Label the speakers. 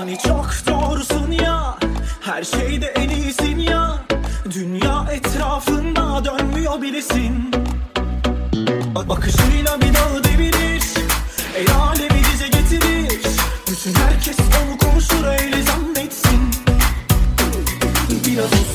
Speaker 1: Hani çok doğrusun ya Her şeyde en iyisin ya. Dünya etrafında dönmüyor bilesin Bakışıyla bir dağı devirir El alemi dize getirir. Bütün herkes onu konuşur öyle zannetsin. Biraz uzun